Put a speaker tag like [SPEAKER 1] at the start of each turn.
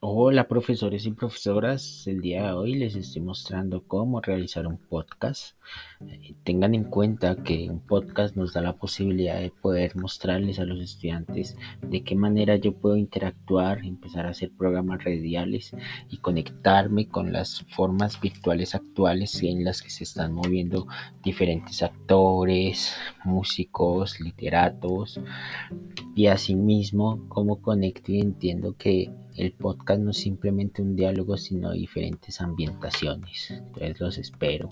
[SPEAKER 1] Hola profesores y profesoras, el día de hoy les estoy mostrando cómo realizar un podcast. Tengan en cuenta que un podcast nos da la posibilidad de poder mostrarles a los estudiantes de qué manera yo puedo interactuar, empezar a hacer programas radiales y conectarme con las formas virtuales actuales en las que se están moviendo diferentes actores, músicos, literatos y asimismo cómo conecto y entiendo que el podcast no es simplemente un diálogo, sino diferentes ambientaciones. Entonces los espero.